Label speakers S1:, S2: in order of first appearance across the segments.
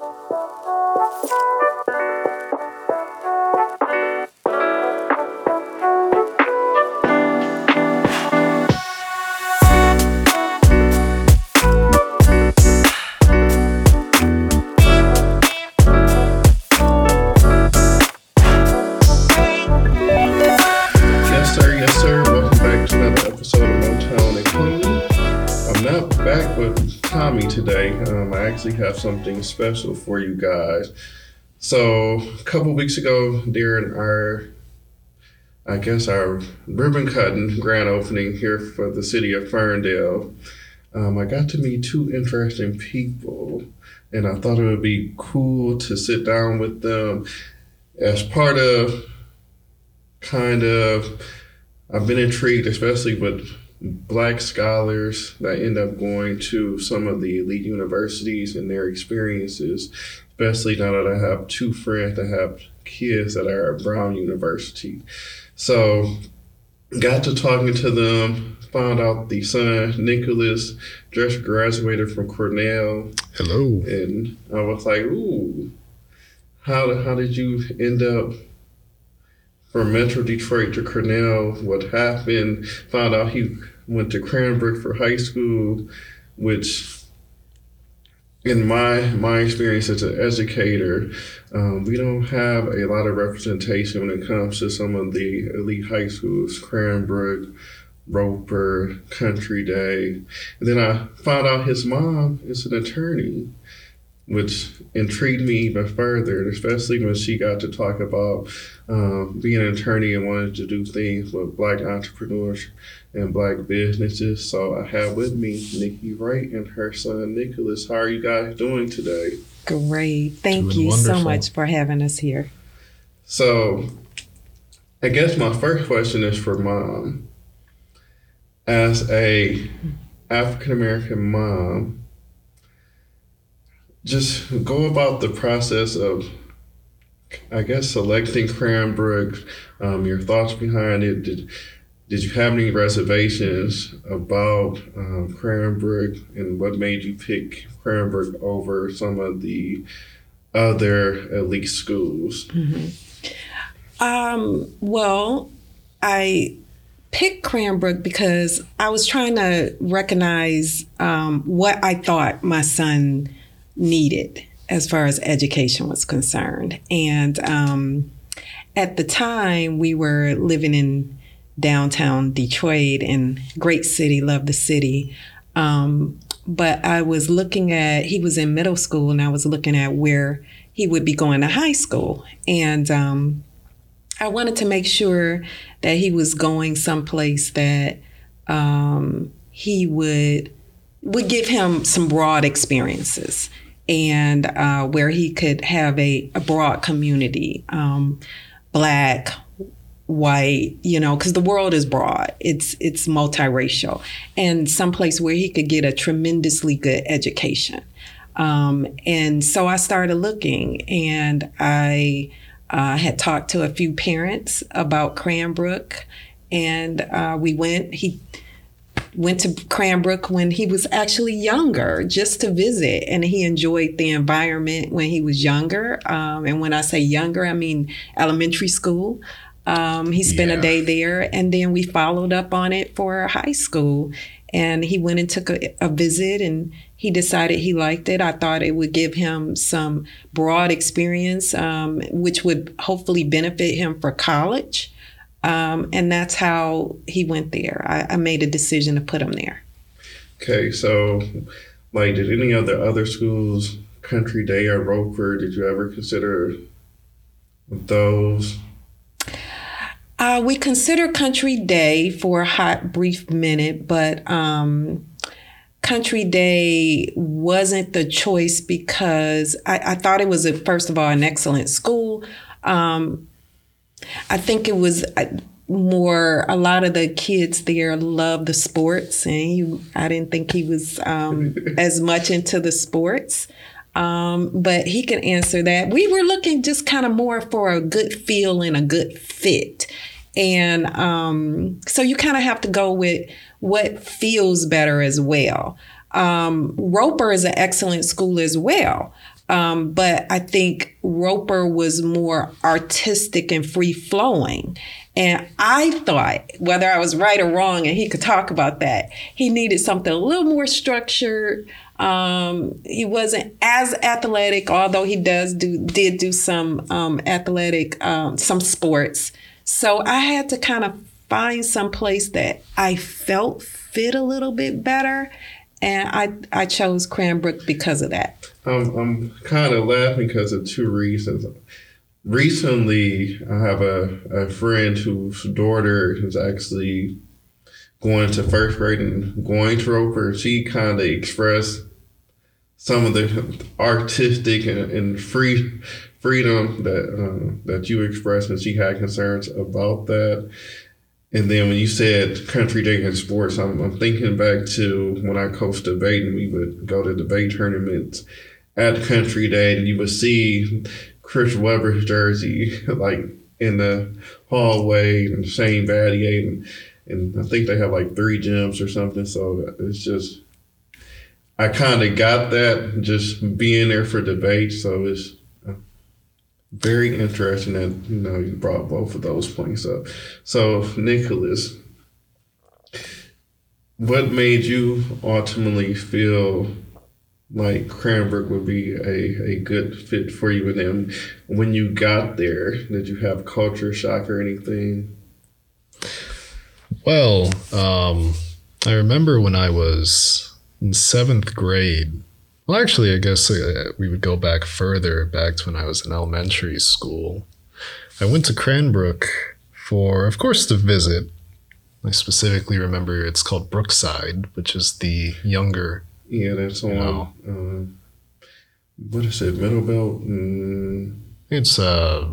S1: Yes, special for you guys. So, a couple weeks ago, during our, I guess, our ribbon cutting grand opening here for the city of Ferndale, um, I got to meet two interesting people, and I thought it would be cool to sit down with them as part of kind of I've been intrigued, especially with black scholars that end up going to some of the elite universities and their experiences, especially now that I have two friends that have kids that are at Brown University. So got to talking to them, found out the son, Nicholas, just graduated from Cornell,
S2: Hello.
S1: and I was like, ooh, how, how did you end up from Metro Detroit to Cornell? What happened? Found out he went to Cranbrook for high school, which in my my experience as an educator, um, we don't have a lot of representation when it comes to some of the elite high schools, Cranbrook, Roeper, Country Day. And then I found out his mom is an attorney, which intrigued me even further, especially when she got to talk about um, being an attorney and wanting to do things with black entrepreneurs and black businesses. So I have with me Nikki Wright and her son Nicholas. How are you guys doing today?
S3: Great. Thank
S2: Doing
S3: you so much for having us here.
S1: So I guess my first question is for mom. As a African American mom, just go about the process of I guess selecting Cranbrook, um, your thoughts behind it. Did did you have any reservations about um, Cranbrook and what made you pick Cranbrook over some of the other elite schools?
S3: Um, well, I picked Cranbrook because I was trying to recognize um, what I thought my son needed as far as education was concerned. And um, at the time, we were living in downtown Detroit and great city, love the city. Um, but I was looking at, he was in middle school, and I was looking at where he would be going to high school. And um, I wanted to make sure that he was going someplace that um, he would would give him some broad experiences and uh, where he could have a, a broad community, um, black, white, you know, because the world is broad. It's it's multiracial, and someplace where he could get a tremendously good education. Um, and so I started looking, and I uh, had talked to a few parents about Cranbrook, and uh, we went. He went to Cranbrook when he was actually younger, just to visit, and he enjoyed the environment when he was younger. Um, and when I say younger, I mean elementary school. Um, he spent
S2: Yeah.
S3: a day there, and then we followed up on it for high school. And he went and took a, a visit, and he decided he liked it. I thought it would give him some broad experience, um, which would hopefully benefit him for college. Um, and that's how he went there. I, I made a decision to put him there.
S1: Okay, so like, did any of the other schools, Country Day or Roeper, did you ever consider those?
S3: Uh, we consider Country Day for a hot, brief minute, but um, Country Day wasn't the choice because I, I thought it was, a, first of all, an excellent school. Um, I think it was uh, more, a lot of the kids there love the sports, and he, I didn't think he was um, as much into the sports. Um, but he can answer that. We were looking just kind of more for a good feel and a good fit. And um, so you kind of have to go with what feels better as well. Um, Roeper is an excellent school as well. Um, but I think Roeper was more artistic and free flowing. And I thought, whether I was right or wrong, and he could talk about that, he needed something a little more structured. Um, he wasn't as athletic, although he does do did do some um, athletic, um, some sports. So I had to kind of find some place that I felt fit a little bit better, and I I chose Cranbrook because of that.
S1: Um, I'm kind of laughing because of two reasons. Recently, I have a, a friend whose daughter is actually going to first grade and going to Roeper. She kind of expressed some of the artistic and, and free freedom that uh, that you expressed, and she had concerns about that. And then when you said country day and sports, I'm, I'm thinking back to when I coached debate and we would go to debate tournaments at country day and you would see Chris Webber's jersey like in the hallway and Shane Battier and, and I think they have like three gyms or something. So it's just I kind of got that just being there for debate. So it's very interesting that you know you brought both of those points up. So Nicholas, what made you ultimately feel like Cranbrook would be a, a good fit for you? And then when you got there, did you have culture shock or anything?
S2: Well, um, I remember when I was in seventh grade. Well, actually, I guess uh, we would go back further, back to when I was in elementary school. I went to Cranbrook for, of course, to visit. I specifically remember it's called Brookside, which is the younger.
S1: Yeah, that's on.
S2: No.
S1: Uh, what is it? Middle Belt. Mm,
S2: It's uh,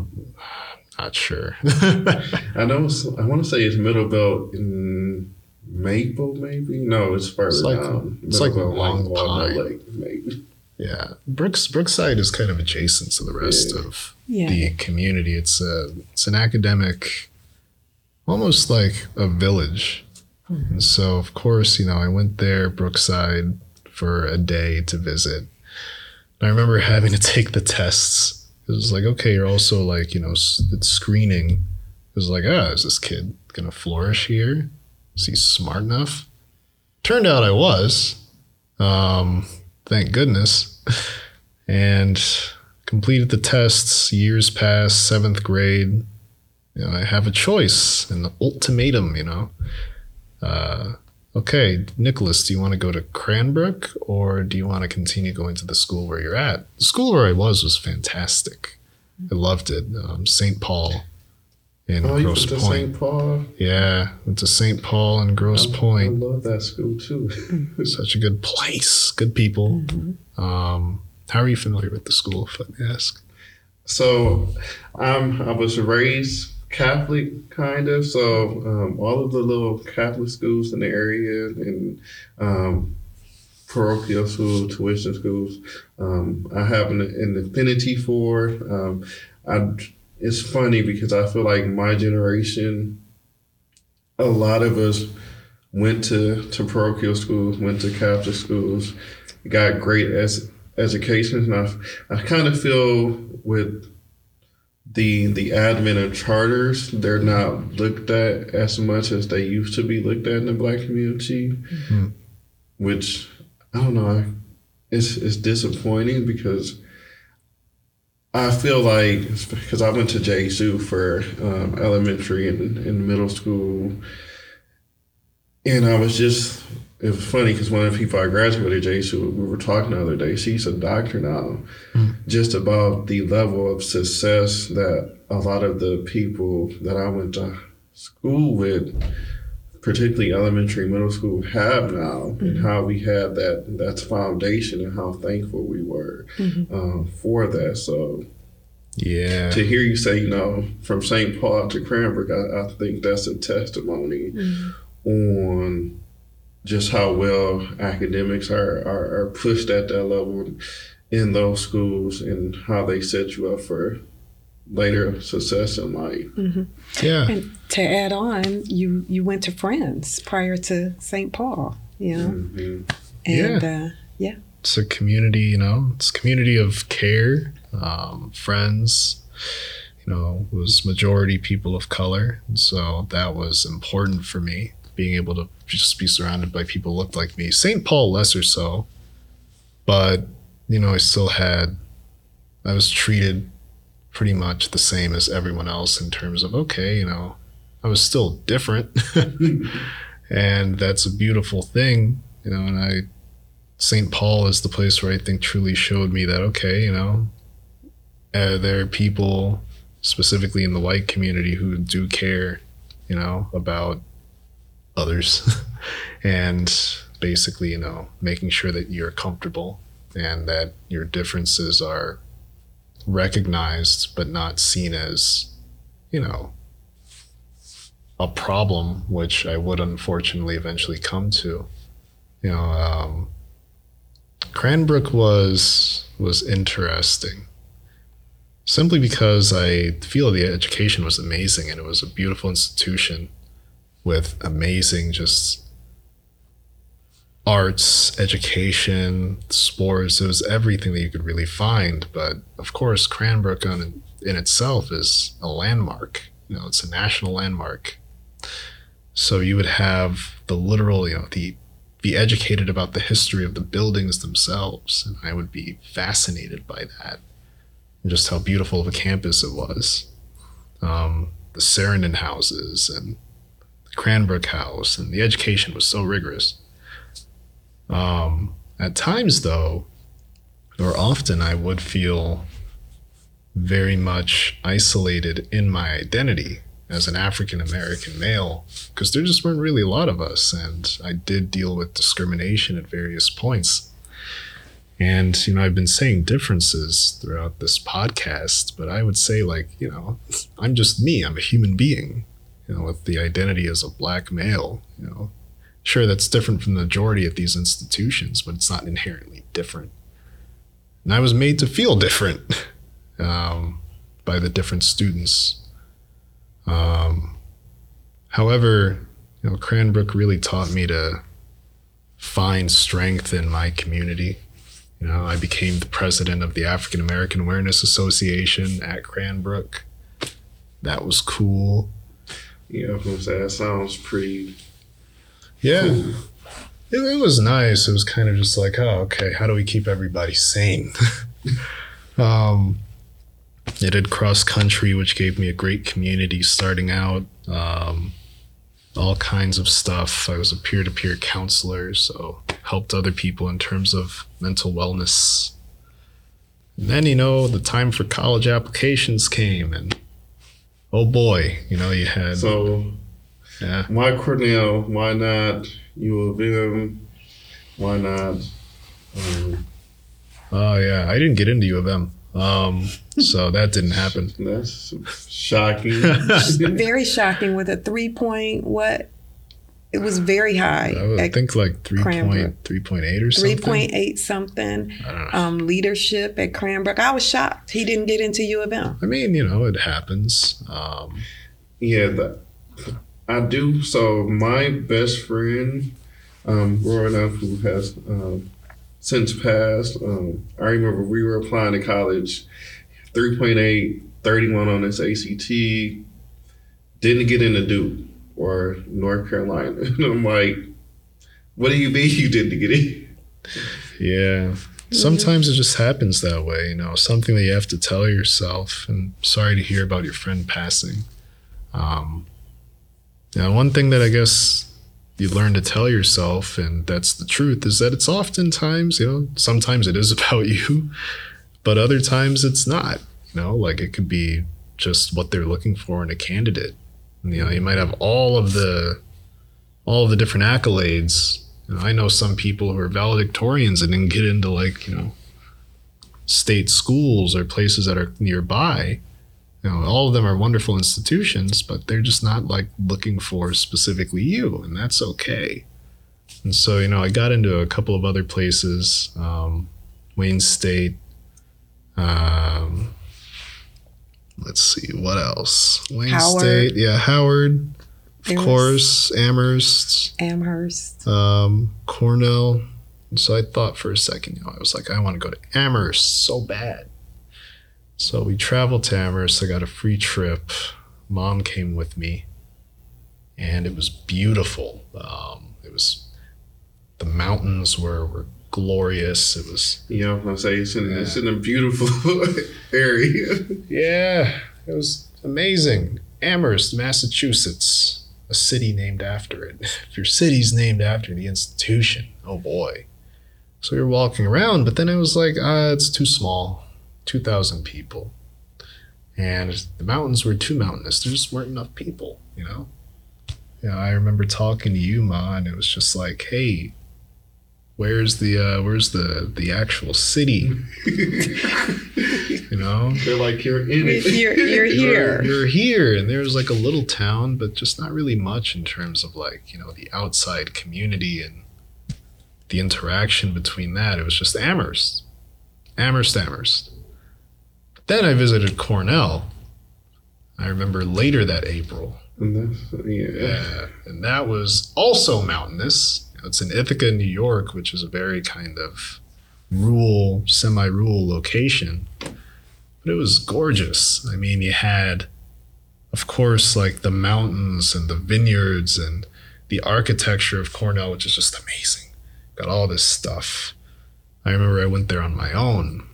S2: not sure.
S1: I know. I want to say it's Middle Belt in Maple, maybe. No, it's further
S2: It's like-
S1: down.
S2: it's like
S1: Middle Belt,
S2: Long
S1: Walnut
S2: Pine.
S1: Lake, maybe.
S2: yeah, Brooks Brookside is kind of adjacent to the rest
S1: Yeah.
S2: of
S3: Yeah.
S2: the community. It's a it's an academic, almost like a village. And so, of course, you know, I went there, Brookside, for a day to visit. And I remember having to take the tests. It was like, okay, you're also like, you know, it's screening. It was like, ah, is this kid gonna flourish here? Is he smart enough? Turned out I was. Um, thank goodness. And completed the tests. Years passed, seventh grade. You know, I have a choice, an ultimatum. You know, uh, okay, Nicholas, do you want to go to Cranbrook or do you want to continue going to the school where you're at? The school where I was was fantastic. I loved it. Um, St. Paul in
S1: Oh, you
S2: Grosse
S1: went to
S2: Pointe.
S1: St. Paul.
S2: Yeah, went to St. Paul and Grosse Pointe.
S1: I love that school too.
S2: Such a good place, good people. Um, how are you familiar with the school, if I may ask?
S1: So, um, I was raised Catholic, kind of. So, um, all of the little Catholic schools in the area and um, parochial school, tuition schools, um, I have an, an affinity for. Um, I, it's funny because I feel like my generation, a lot of us went to, to parochial schools, went to Catholic schools, got great as education, and I, I kind of feel with the the advent of charters, they're not looked at as much as they used to be looked at in the black community,
S2: Mhm.
S1: which I don't know. It's it's disappointing because I feel like because I went to Gesu for um, elementary and, and middle school, and I was just it was funny because one of the people I graduated Gesu, we were talking the other day. She's a doctor now, just about the level of success that a lot of the people that I went to school with, particularly elementary, middle school, have now, and mm-hmm. how we had that that's foundation and how thankful we were mm-hmm. um, for that. So
S2: Yeah.
S1: to hear you say, you know, from St. Paul to Cranbrook, I, I think that's a testimony mm-hmm. on just how well academics are, are, are pushed at that level in those schools and how they set you up for later success in life.
S2: Yeah.
S3: And to add on, you you went to Friends prior to St. Paul, you know,
S1: Mhm.
S3: and uh, yeah,
S2: it's a community, you know, it's a community of care, um, friends. You know, it was majority people of color, and so that was important for me. Being able to just be surrounded by people who looked like me. St. Paul, less or so, but you know, I still had. I was treated pretty much the same as everyone else in terms of okay, you know, I was still different, and that's a beautiful thing, you know. And I, St. Paul is the place where I think truly showed me that okay, you know, uh, there are people specifically in the white community who do care, you know, about others, and basically, you know, making sure that you're comfortable and that your differences are recognized but not seen as, you know, a problem, which I would unfortunately eventually come to. You know, um, Cranbrook was was interesting simply because I feel the education was amazing and it was a beautiful institution with amazing just arts, education, sports. It was everything that you could really find. But of course, Cranbrook on, in itself is a landmark. You know, it's a national landmark. So you would have the literal, you know, the be educated about the history of the buildings themselves, and I would be fascinated by that, and just how beautiful of a campus it was. Um, the Saarinen houses and the Cranbrook House, and the education was so rigorous. Um, at times, though, or often, I would feel very much isolated in my identity as an African American male because there just weren't really a lot of us. And I did deal with discrimination at various points. And, you know, I've been saying differences throughout this podcast, but I would say, like, you know, I'm just me. I'm a human being, you know, with the identity as a black male, you know. Sure, that's different from the majority of these institutions, but it's not inherently different. And I was made to feel different um, by the different students um, however, you know, Cranbrook really taught me to find strength in my community. You know, I became the president of the African American Awareness Association at Cranbrook. That was cool.
S1: Yeah, I that sounds pretty.
S2: Yeah.
S1: Cool.
S2: It, it was nice. It was kind of just like, oh, okay, how do we keep everybody sane? um, I did cross country, which gave me a great community starting out. Um, all kinds of stuff. I was a peer to peer counselor, so helped other people in terms of mental wellness. And then, you know, the time for college applications came, and oh boy, you know, you had.
S1: So,
S2: yeah.
S1: why Cornell? Why not U of M? Why not? Um,
S2: Oh, yeah. I didn't get into U of M. Um, so that didn't happen.
S1: that's shocking.
S3: Very shocking with a three point what? It was very high.
S2: I would
S3: at
S2: think like 3
S3: Cranbrook.
S2: point, 3.8 or something.
S3: Three point eight something.
S2: I don't know.
S3: Um, leadership at Cranbrook. I was shocked he didn't get into U of M.
S2: I mean, you know, it happens. Um,
S1: Yeah, that, I do. So my best friend, um, growing up, who has um, since passed, um, I remember we were applying to college, 3.8, 31 on this ACT, didn't get into Duke or North Carolina. And I'm like, what do you mean you didn't get in?
S2: yeah. Sometimes it just happens that way, you know, something that you have to tell yourself. And sorry to hear about your friend passing. Um, now, one thing that I guess you learn to tell yourself, and that's the truth, is that it's oftentimes, you know, sometimes it is about you, but other times it's not. You know, like it could be just what they're looking for in a candidate. You know, you might have all of the all of the different accolades. You know, I know some people who are valedictorians and didn't get into like, you know, state schools or places that are nearby. You know, all of them are wonderful institutions, but they're just not like looking for specifically you, and that's okay. And so, you know, I got into a couple of other places, um, Wayne State. Um, let's see, what else? Wayne
S3: Howard.
S2: State, yeah, Howard, of course, Amherst,
S3: Amherst.
S2: um, Cornell. And so I thought for a second, you know, I was like, I want to go to Amherst so bad. So we traveled to Amherst. I got a free trip. Mom came with me, and it was beautiful. Um, it was the mountains were were glorious. It was
S1: Yeah, I'm gonna say it's in, it's in a beautiful area.
S2: yeah, it was amazing. Amherst, Massachusetts, a city named after it. If your city's named after the institution, oh boy. So we were walking around, but then I was like, ah, it's too small. 2,000 people. And the mountains were too mountainous. There just weren't enough people, you know? Yeah, I remember talking to you, Ma, and it was just like, hey, where's the uh, where's the the actual city? you know?
S1: They're like you're in it.
S3: You're, you're here.
S2: You're here, and there's like a little town, but just not really much in terms of like, you know, the outside community and the interaction between that. It was just Amherst. Amherst, Amherst. Then I visited Cornell. I remember later that April.
S1: And yeah.
S2: Yeah, and that was also mountainous. It's in Ithaca, New York, which is a very kind of rural, semi-rural location. But it was gorgeous. I mean, you had, of course, like the mountains and the vineyards and the architecture of Cornell, which is just amazing. Got all this stuff. I remember I went there on my own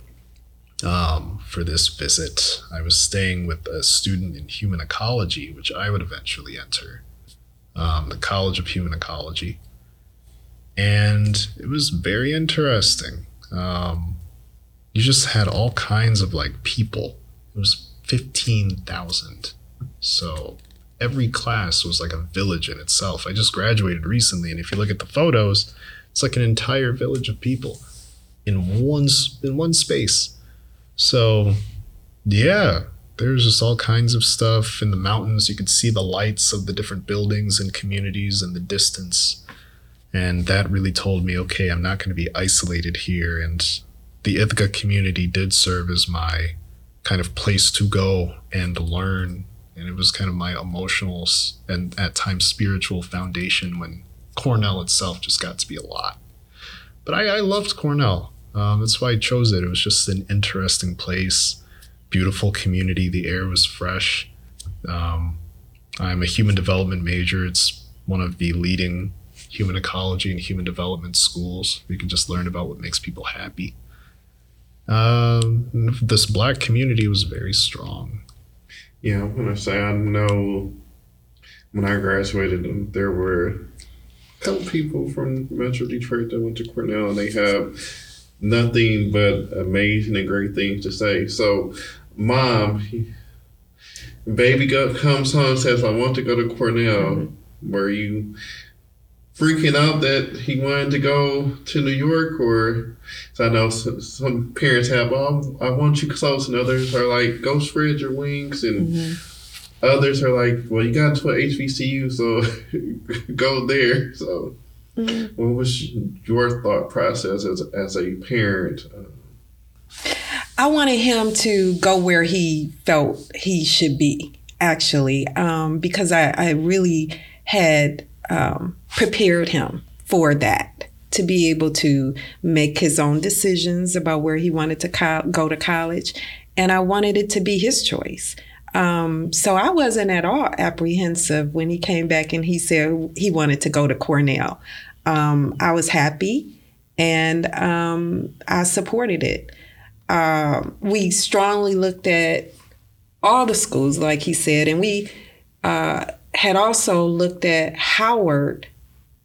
S2: um, for this visit. I was staying with a student in human ecology, which I would eventually enter, um, the College of Human Ecology. And it was very interesting. Um, you just had all kinds of like people. It was 15,000. So every class was like a village in itself. I just graduated recently, and if you look at the photos, it's like an entire village of people in one in one space. So, yeah, there's just all kinds of stuff in the mountains. You could see the lights of the different buildings and communities in the distance. And that really told me, okay, I'm not going to be isolated here. And the Ithaca community did serve as my kind of place to go and learn. And it was kind of my emotional and at times spiritual foundation when Cornell itself just got to be a lot. But I, I loved Cornell. Um, that's why I chose it. It was just an interesting place, beautiful community. The air was fresh. Um, I'm a human development major. It's one of the leading human ecology and human development schools. You can just learn about what makes people happy. Um, this black community was very strong.
S1: Yeah, I'm gonna say I know when I graduated, there were a couple people from Metro Detroit that went to Cornell, and they have nothing but amazing and great things to say. So, mom, baby go, comes home and says, "I want to go to Cornell." Mm-hmm. Were you freaking out that he wanted to go to New York, or so I know some, some parents have, "Oh, I want you close," and others are like, "Go spread your wings," and mm-hmm. others are like, "Well, you got to a HBCU, so go there." So, what was your thought process as as a parent?
S3: I wanted him to go where he felt he should be, actually, um, because I, I really had um, prepared him for that to be able to make his own decisions about where he wanted to co- go to college. And I wanted it to be his choice. Um, so I wasn't at all apprehensive when he came back and he said he wanted to go to Cornell. Um, I was happy and um, I supported it um, we strongly looked at all the schools, like he said, and we uh, had also looked at Howard.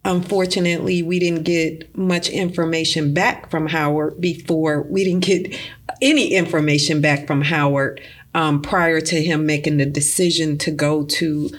S3: Unfortunately, we didn't get much information back from Howard before we didn't get any information back from Howard um, prior to him making the decision to go to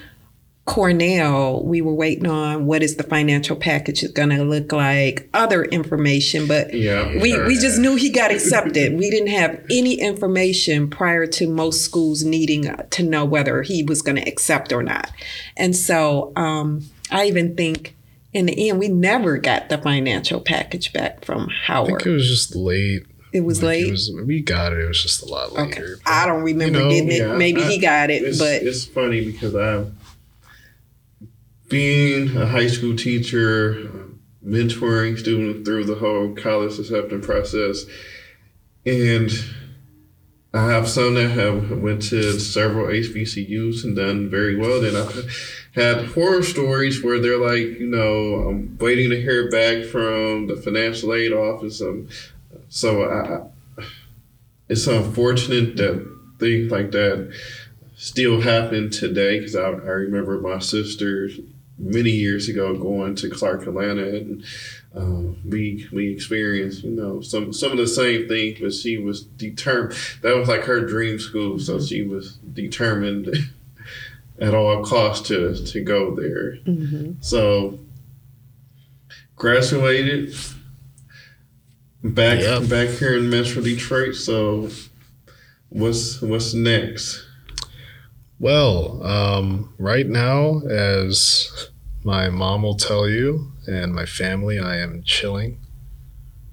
S3: Cornell, we were waiting on what is the financial package going to look like, other information, but
S1: Yeah,
S3: we, we just knew he got accepted. we didn't have any information prior to most schools needing to know whether he was going to accept or not. And so um, I even think in the end, we never got the financial package back from
S2: I think
S3: Howard.
S2: it was just late.
S3: It was
S2: Like,
S3: late.
S2: It was, we got it. It was just a lot
S3: okay.
S2: later.
S3: I don't remember
S2: you know,
S3: getting it. Maybe
S1: I-
S3: he got it,
S1: it's,
S3: but
S1: it's funny because I, being a high school teacher, mentoring students through the whole college acceptance process, and I have some that have went to several HBCUs and done very well. Then I've had horror stories where they're like, you know, I'm waiting to hear back from the financial aid office. Um, so I, it's unfortunate that things like that still happen today because I, I remember my sister many years ago going to Clark Atlanta and um, we we experienced you know some some of the same things but she was determined that was like her dream school so she was determined at all costs to to go there mm-hmm. so graduated back yep. back here in Metro Detroit so what's what's next
S2: well, um, right now, as my mom will tell you, and my family, I am chilling.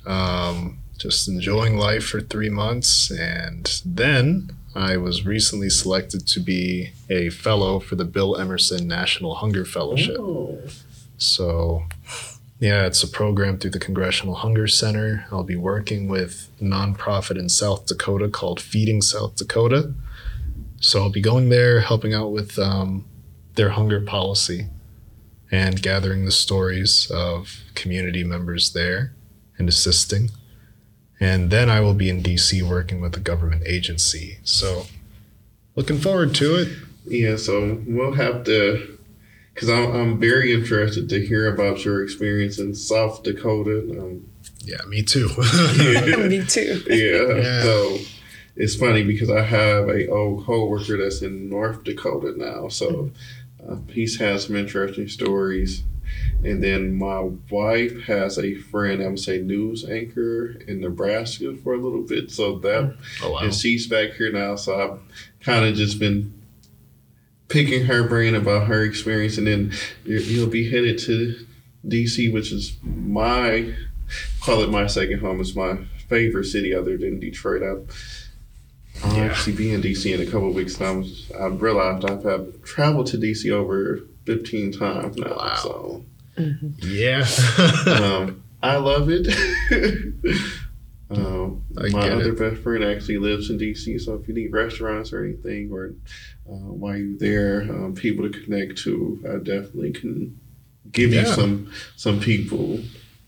S2: Um, just enjoying life for three months. And then I was recently selected to be a fellow for the Bill Emerson National Hunger Fellowship. Oh. So, yeah, it's a program through the Congressional Hunger Center. I'll be working with a nonprofit in South Dakota called Feeding South Dakota. So I'll be going there, helping out with um, their hunger policy and gathering the stories of community members there and assisting. And then I will be in DC working with a government agency. So looking forward to it.
S1: Yeah, so we'll have to, because I'm, I'm very interested to hear about your experience in South Dakota. Um,
S2: yeah, me too.
S3: yeah. me too.
S1: Yeah. yeah. So it's funny because I have a old coworker that's in North Dakota now, so uh, he's has some interesting stories. And then my wife has a friend, I would say, news anchor in Nebraska for a little bit. So that, oh, wow. and she's back here now. So I've kind of just been picking her brain about her experience. And then you'll be headed to DC, which is my, call it my second home. It's my favorite city other than Detroit. I, I'll yeah. actually be in DC in a couple of weeks' time. I've realized I've have traveled to DC over 15 times now. Wow. So,
S2: mm-hmm. yeah.
S1: um, I love it. um, my other it. best friend actually lives in DC, so if you need restaurants or anything, or uh, while you're there, um, people to connect to, I definitely can give yeah. you some some people.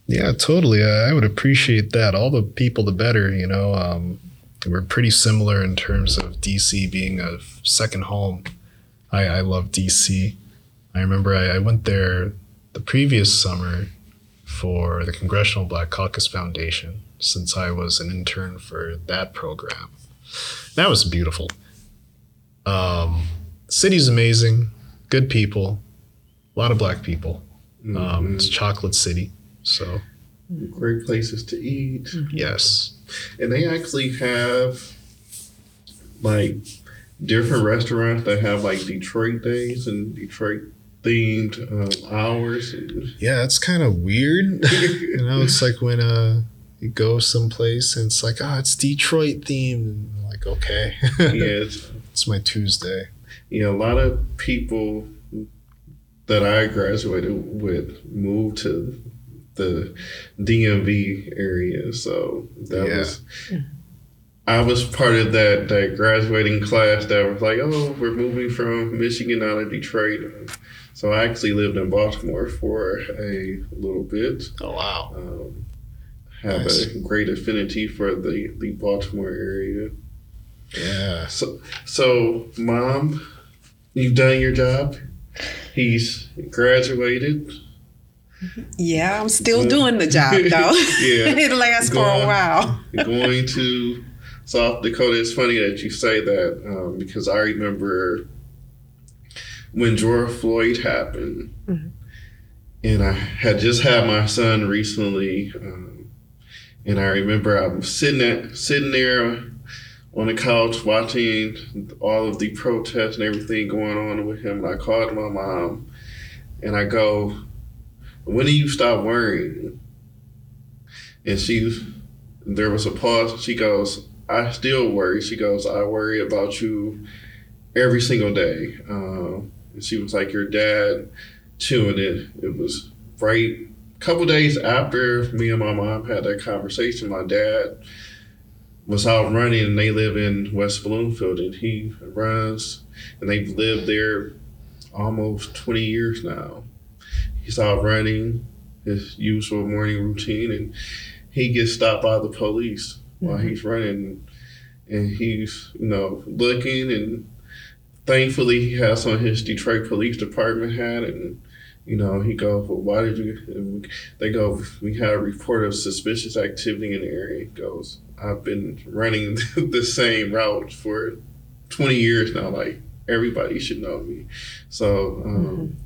S2: Yeah, totally. I would appreciate that. All the people, the better. You know, um, we're pretty similar in terms of DC being a second home. I, I love DC. I remember I, I went there the previous summer for the Congressional Black Caucus Foundation since I was an intern for that program. That was beautiful. Um, city's amazing, good people, a lot of black people. Um, mm-hmm. It's chocolate city, so
S1: great places to eat.
S2: Mm-hmm. Yes,
S1: and they actually have like different restaurants that have like Detroit days and Detroit themed um, hours.
S2: Yeah, it's kind of weird. you know, it's like when uh you go someplace and it's like, oh, it's Detroit themed. I'm like, okay, yeah, it's, it's my Tuesday.
S1: Yeah, a lot of people that I graduated with moved to the DMV area. So that yeah. was I was part of that that graduating class that was like, oh, we're moving from Michigan out of Detroit. So I actually lived in Baltimore for a little bit.
S2: Oh wow! Um,
S1: have nice. a great affinity for the the Baltimore area.
S2: Yeah.
S1: So so mom, you've done your job. He's graduated.
S3: Yeah, I'm still doing the job though. yeah, it lasts for a while.
S1: going to South Dakota. It's funny that you say that um, because I remember when George Floyd happened, mm-hmm. and I had just had my son recently, um, and I remember I was sitting at sitting there on the couch watching all of the protests and everything going on with him. And I called my mom, and I go when do you stop worrying? And she, there was a pause. She goes, I still worry. She goes, I worry about you every single day. Um, and she was like, your dad too. And it, it was right couple days after me and my mom had that conversation, my dad was out running, and they live in West Bloomfield, and he runs, and they've lived there almost 20 years now. He's out running his usual morning routine, and he gets stopped by the police while mm-hmm. he's running, and he's you know looking, and thankfully he has on his Detroit Police Department hat, and you know he goes, well, why did you? And they go, we had a report of suspicious activity in the area. He goes, I've been running the same route for 20 years now. Like everybody should know me. So um,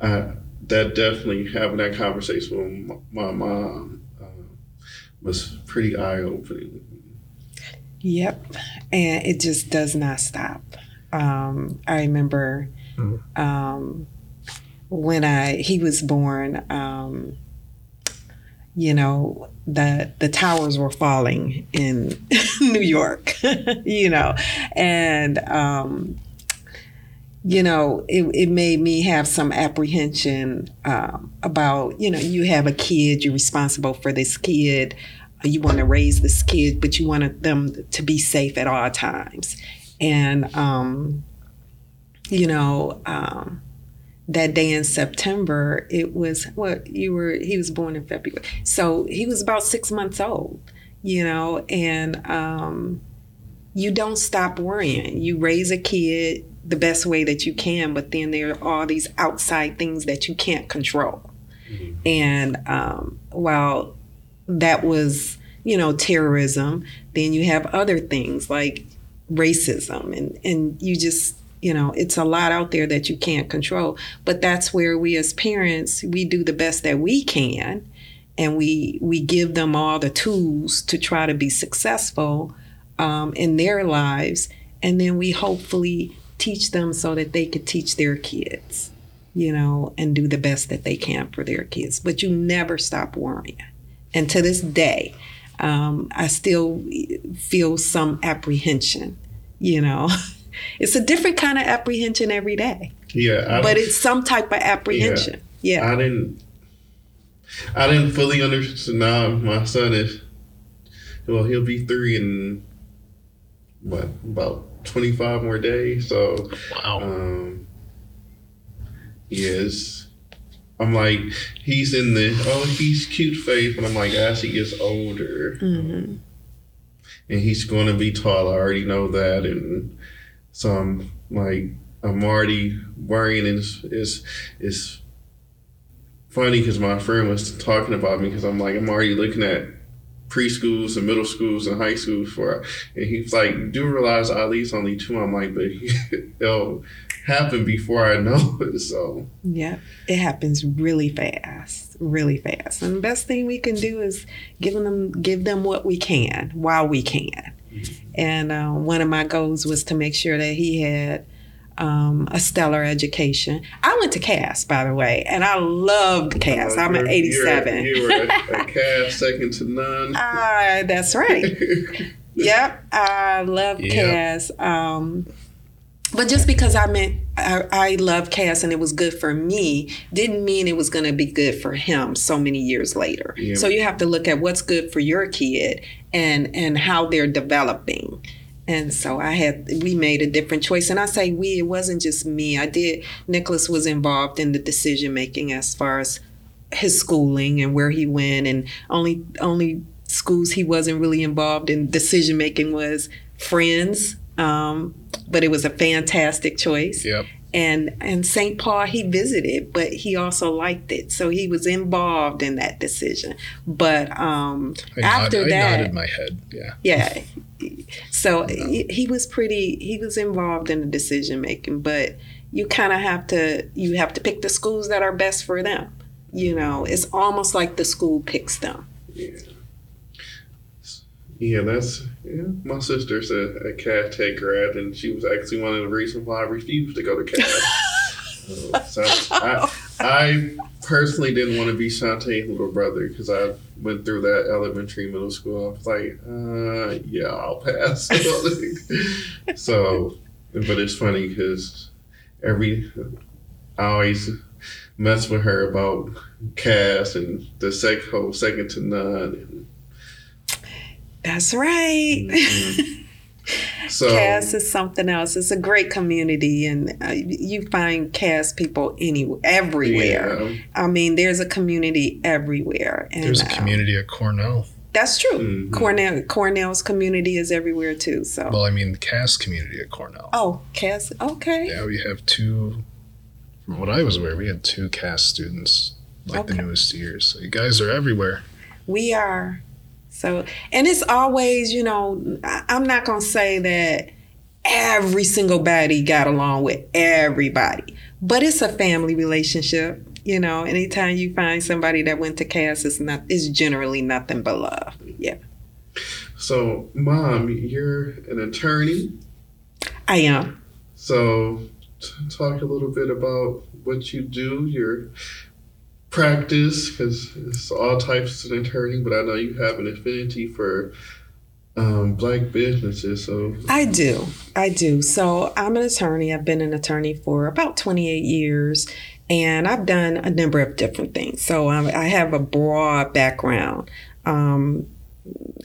S1: I, that definitely having that conversation with my, my mom uh, was pretty eye opening.
S3: Yep, and it just does not stop. Um, I remember um, when I he was born. Um, you know the the towers were falling in New York, you know, and um, you know it, it made me have some apprehension um, about you know you have a kid, you're responsible for this kid, you want to raise this kid, but you want them to be safe at all times, and um, you know. Um, that day in September, it was what you were, he was born in February. So he was about six months old, you know, and um, you don't stop worrying. You raise a kid the best way that you can, but then there are all these outside things that you can't control. Mm-hmm. And um, while that was, you know, terrorism, then you have other things like racism, and, and you just, you know it's a lot out there that you can't control. But that's where we as parents we do the best that we can and we we give them all the tools to try to be successful um, in their lives. And then we hopefully teach them so that they could teach their kids you know and do the best that they can for their kids. But you never stop worrying. And to this day um, i still feel some apprehension you know it's a different kind of apprehension every day.
S1: Yeah,
S3: but it's some type of apprehension. Yeah,
S1: yeah. I didn't. I didn't fully understand. Now my son is. Well, he'll be three in what about twenty five more days. So
S2: wow.
S1: Um, yes. I'm like, he's in the oh, he's cute phase, but I'm like, as he gets older,
S3: mm-hmm.
S1: and he's going to be tall. I already know that, and so I'm like, I'm already worrying, and it's it's, it's funny because my friend was talking about me because I'm like, I'm already looking at preschools and middle schools and high schools for, and he's like, do realize Ali's only two. I'm like, but it'll happen before I know it. So
S3: yeah, it happens really fast, really fast. And the best thing we can do is giving them give them what we can while we can. And uh, one of my goals was to make sure that he had um, a stellar education. I went to Cass, by the way, and I loved Cass. Uh, I'm an 87.
S1: You were a, a Cass second to none.
S3: Uh, that's right. yep, I love yep. Cass. Um, but just because I meant I, I love Cass and it was good for me didn't mean it was going to be good for him so many years later. So you have to look at what's good for your kid and and how they're developing. And so I had we made a different choice. And I say we, it wasn't just me. I did Nicholas was involved in the decision making as far as his schooling and where he went and only only schools he wasn't really involved in decision making was friends um, but it was a fantastic choice.
S2: Yep.
S3: And and St. Paul he visited, but he also liked it, so he was involved in that decision. But um,
S2: I
S3: after
S2: nod,
S3: that,
S2: I nodded my head. Yeah.
S3: Yeah. So he, he was pretty. He was involved in the decision making, but you kind of have to you have to pick the schools that are best for them. You know, it's almost like the school picks them.
S1: Yeah. Yeah, that's yeah. My sister's a, a Cass Tech grad, and she was actually one of the reasons why I refused to go to Cass. uh, so I, I personally didn't want to be Shantae's little brother because I went through that elementary, middle school. I was like, uh, yeah, I'll pass. so, but it's funny because every I always mess with her about Cass and the sec- whole second to none.
S3: That's right.
S1: Mm-hmm. So
S3: Cass is something else. It's a great community, and uh, you find Cass people anywhere, everywhere.
S1: Yeah.
S3: I mean, there's a community everywhere. And,
S2: There's a
S3: uh,
S2: community at Cornell.
S3: that's true.
S1: Mhm.
S3: Cornell, Cornell's community is everywhere too. So,
S2: Well, I mean, the Cass community at Cornell.
S3: oh, Cass, okay.
S2: Yeah, we have two. From what I was aware, we had two Cass students, like the newest years. So you guys are everywhere.
S3: We are. So, and it's always, you know, I'm not going to say that every single body got along with everybody, but it's a family relationship. You know, anytime you find somebody that went to Cass, it's not, it's generally nothing but love. Yeah,
S1: So, mom, you're an attorney.
S3: I am.
S1: So, t- talk a little bit about what you do, your practice, because it's all types of attorney, but I know you have an affinity for um, black businesses. So,
S3: I do. I do. So I'm an attorney. I've been an attorney for about 28 years, and I've done a number of different things. So I have a broad background. Um,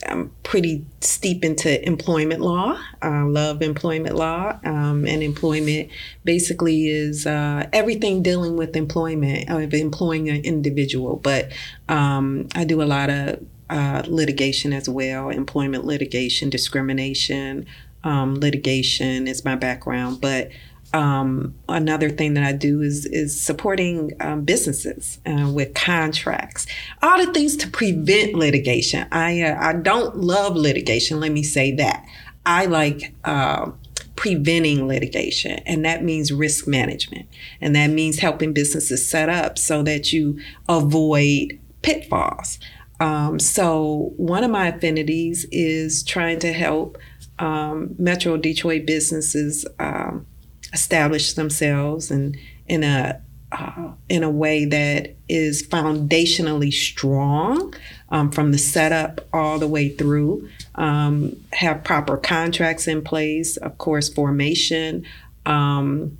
S3: I'm pretty steep into employment law. I love employment law, um, and employment basically is uh, everything dealing with employment of employing an individual. But um, I do a lot of uh, litigation as well, employment litigation, discrimination um, litigation is my background. But um, another thing that I do is is supporting um, businesses uh, with contracts, all the things to prevent litigation. I uh, I don't love litigation. Let me say that I like. Uh, preventing litigation and that means risk management and that means helping businesses set up so that you avoid pitfalls um, so one of my affinities is trying to help um, metro detroit businesses um, establish themselves and in a uh, in a way that is foundationally strong um, from the setup all the way through. Um, have proper contracts in place, of course, formation, um,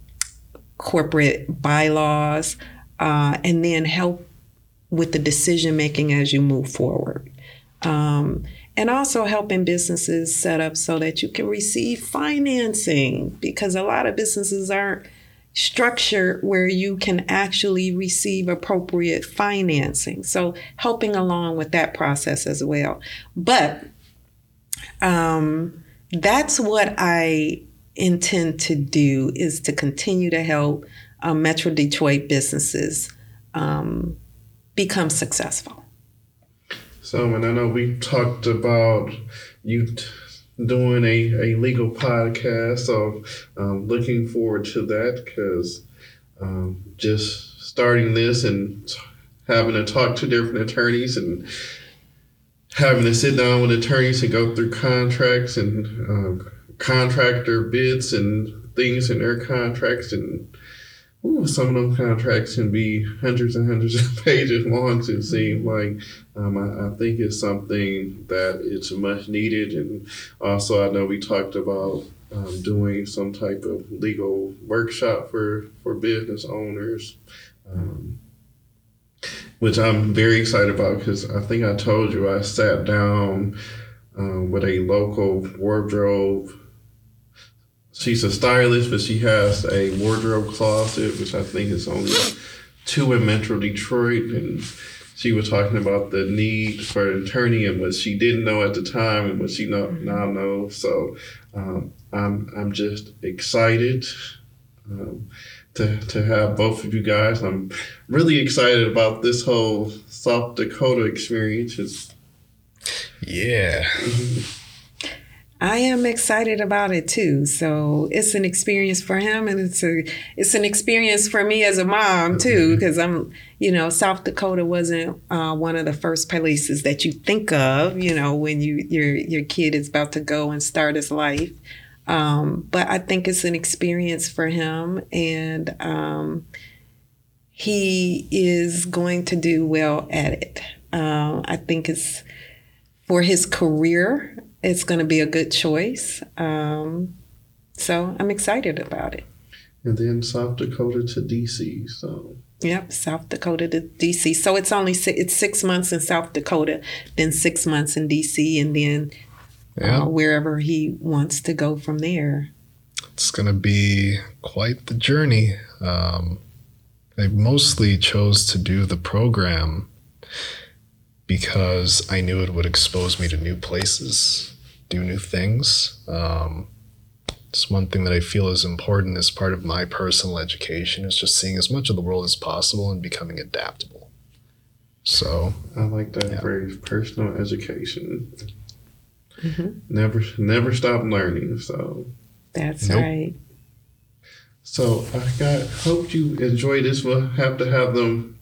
S3: corporate bylaws, uh, and then help with the decision making as you move forward. Um, and also helping businesses set up so that you can receive financing because a lot of businesses aren't structured where you can actually receive appropriate financing. So helping along with that process as well. But um, that's what I intend to do is to continue to help uh, Metro Detroit businesses um, become successful.
S1: So and I know we talked about you t- doing a, a legal podcast. So, um, looking forward to that because um, just starting this and t- having to talk to different attorneys and having to sit down with attorneys and go through contracts and uh, contractor bids and things in their contracts and ooh, some of them contracts can be hundreds and hundreds of pages long it seems like um, I, I think it's something that it's much needed and also I know we talked about um, doing some type of legal workshop for, for business owners um, which I'm very excited about because I think I told you I sat down um, with a local wardrobe. She's a stylist, but she has a wardrobe closet, which I think is only two in Metro Detroit. And she was talking about the need for an attorney and what she didn't know at the time and what she know, now knows. So um, I'm, I'm just excited. Um, to, to have both of you guys. I'm really excited about this whole South Dakota experience. It's,
S2: Yeah.
S3: I am excited about it too. So it's an experience for him, and it's a it's an experience for me as a mom too, because I'm you know South Dakota wasn't uh, one of the first places that you think of, you know, when you your your kid is about to go and start his life. Um, but I think it's an experience for him, and um, he is going to do well at it. Um, I think it's for his career it's going to be a good choice. Um, so I'm excited about it.
S1: and then South Dakota to DC. So
S3: Yep, South Dakota to DC. So it's only si- it's six months in South Dakota, then six months in DC, and then
S2: Yeah.
S3: uh, wherever he wants to go from there.
S2: it's going to be quite the journey. Um, I mostly chose to do the program because I knew it would expose me to new places, do new things. Um, it's one thing that I feel is important as part of my personal education is just seeing as much of the world as possible and becoming adaptable. So,
S1: I like that
S2: Yeah.
S1: phrase, personal education.
S3: Mhm.
S1: Never, never stop learning. So,
S3: That's
S2: Nope.
S3: right.
S1: so I got. Hope you enjoy this. We'll have to have them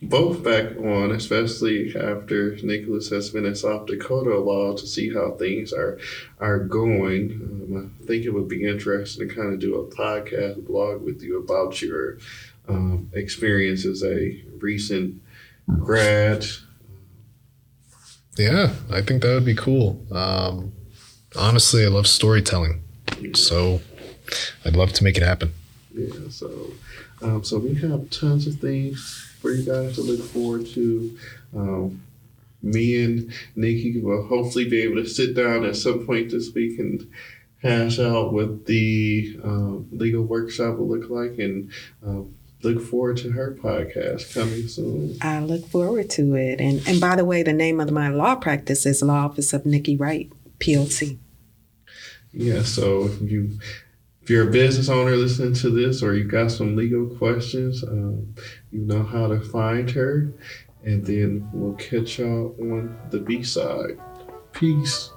S1: both back on, especially after Nicholas has been in South Dakota a while to see how things are are going. Um, I think it would be interesting to kind of do a podcast blog with you about your um, experience as a recent grad.
S2: yeah, I think that would be cool. Um, honestly, I love storytelling. So, I'd love to make it happen.
S1: Yeah, so um, so we have tons of things for you guys to look forward to. Um, me and Nikki will hopefully be able to sit down at some point this week and hash out what the um, legal workshop will look like and um, look forward to her podcast coming soon.
S3: I look forward to it. And and by the way, the name of my law practice is Law Office of Nikki Wright, PLC.
S1: Yeah, so if you if you're a business owner listening to this or you got some legal questions, um, you know how to find her. And then we'll catch y'all on the B side. Peace.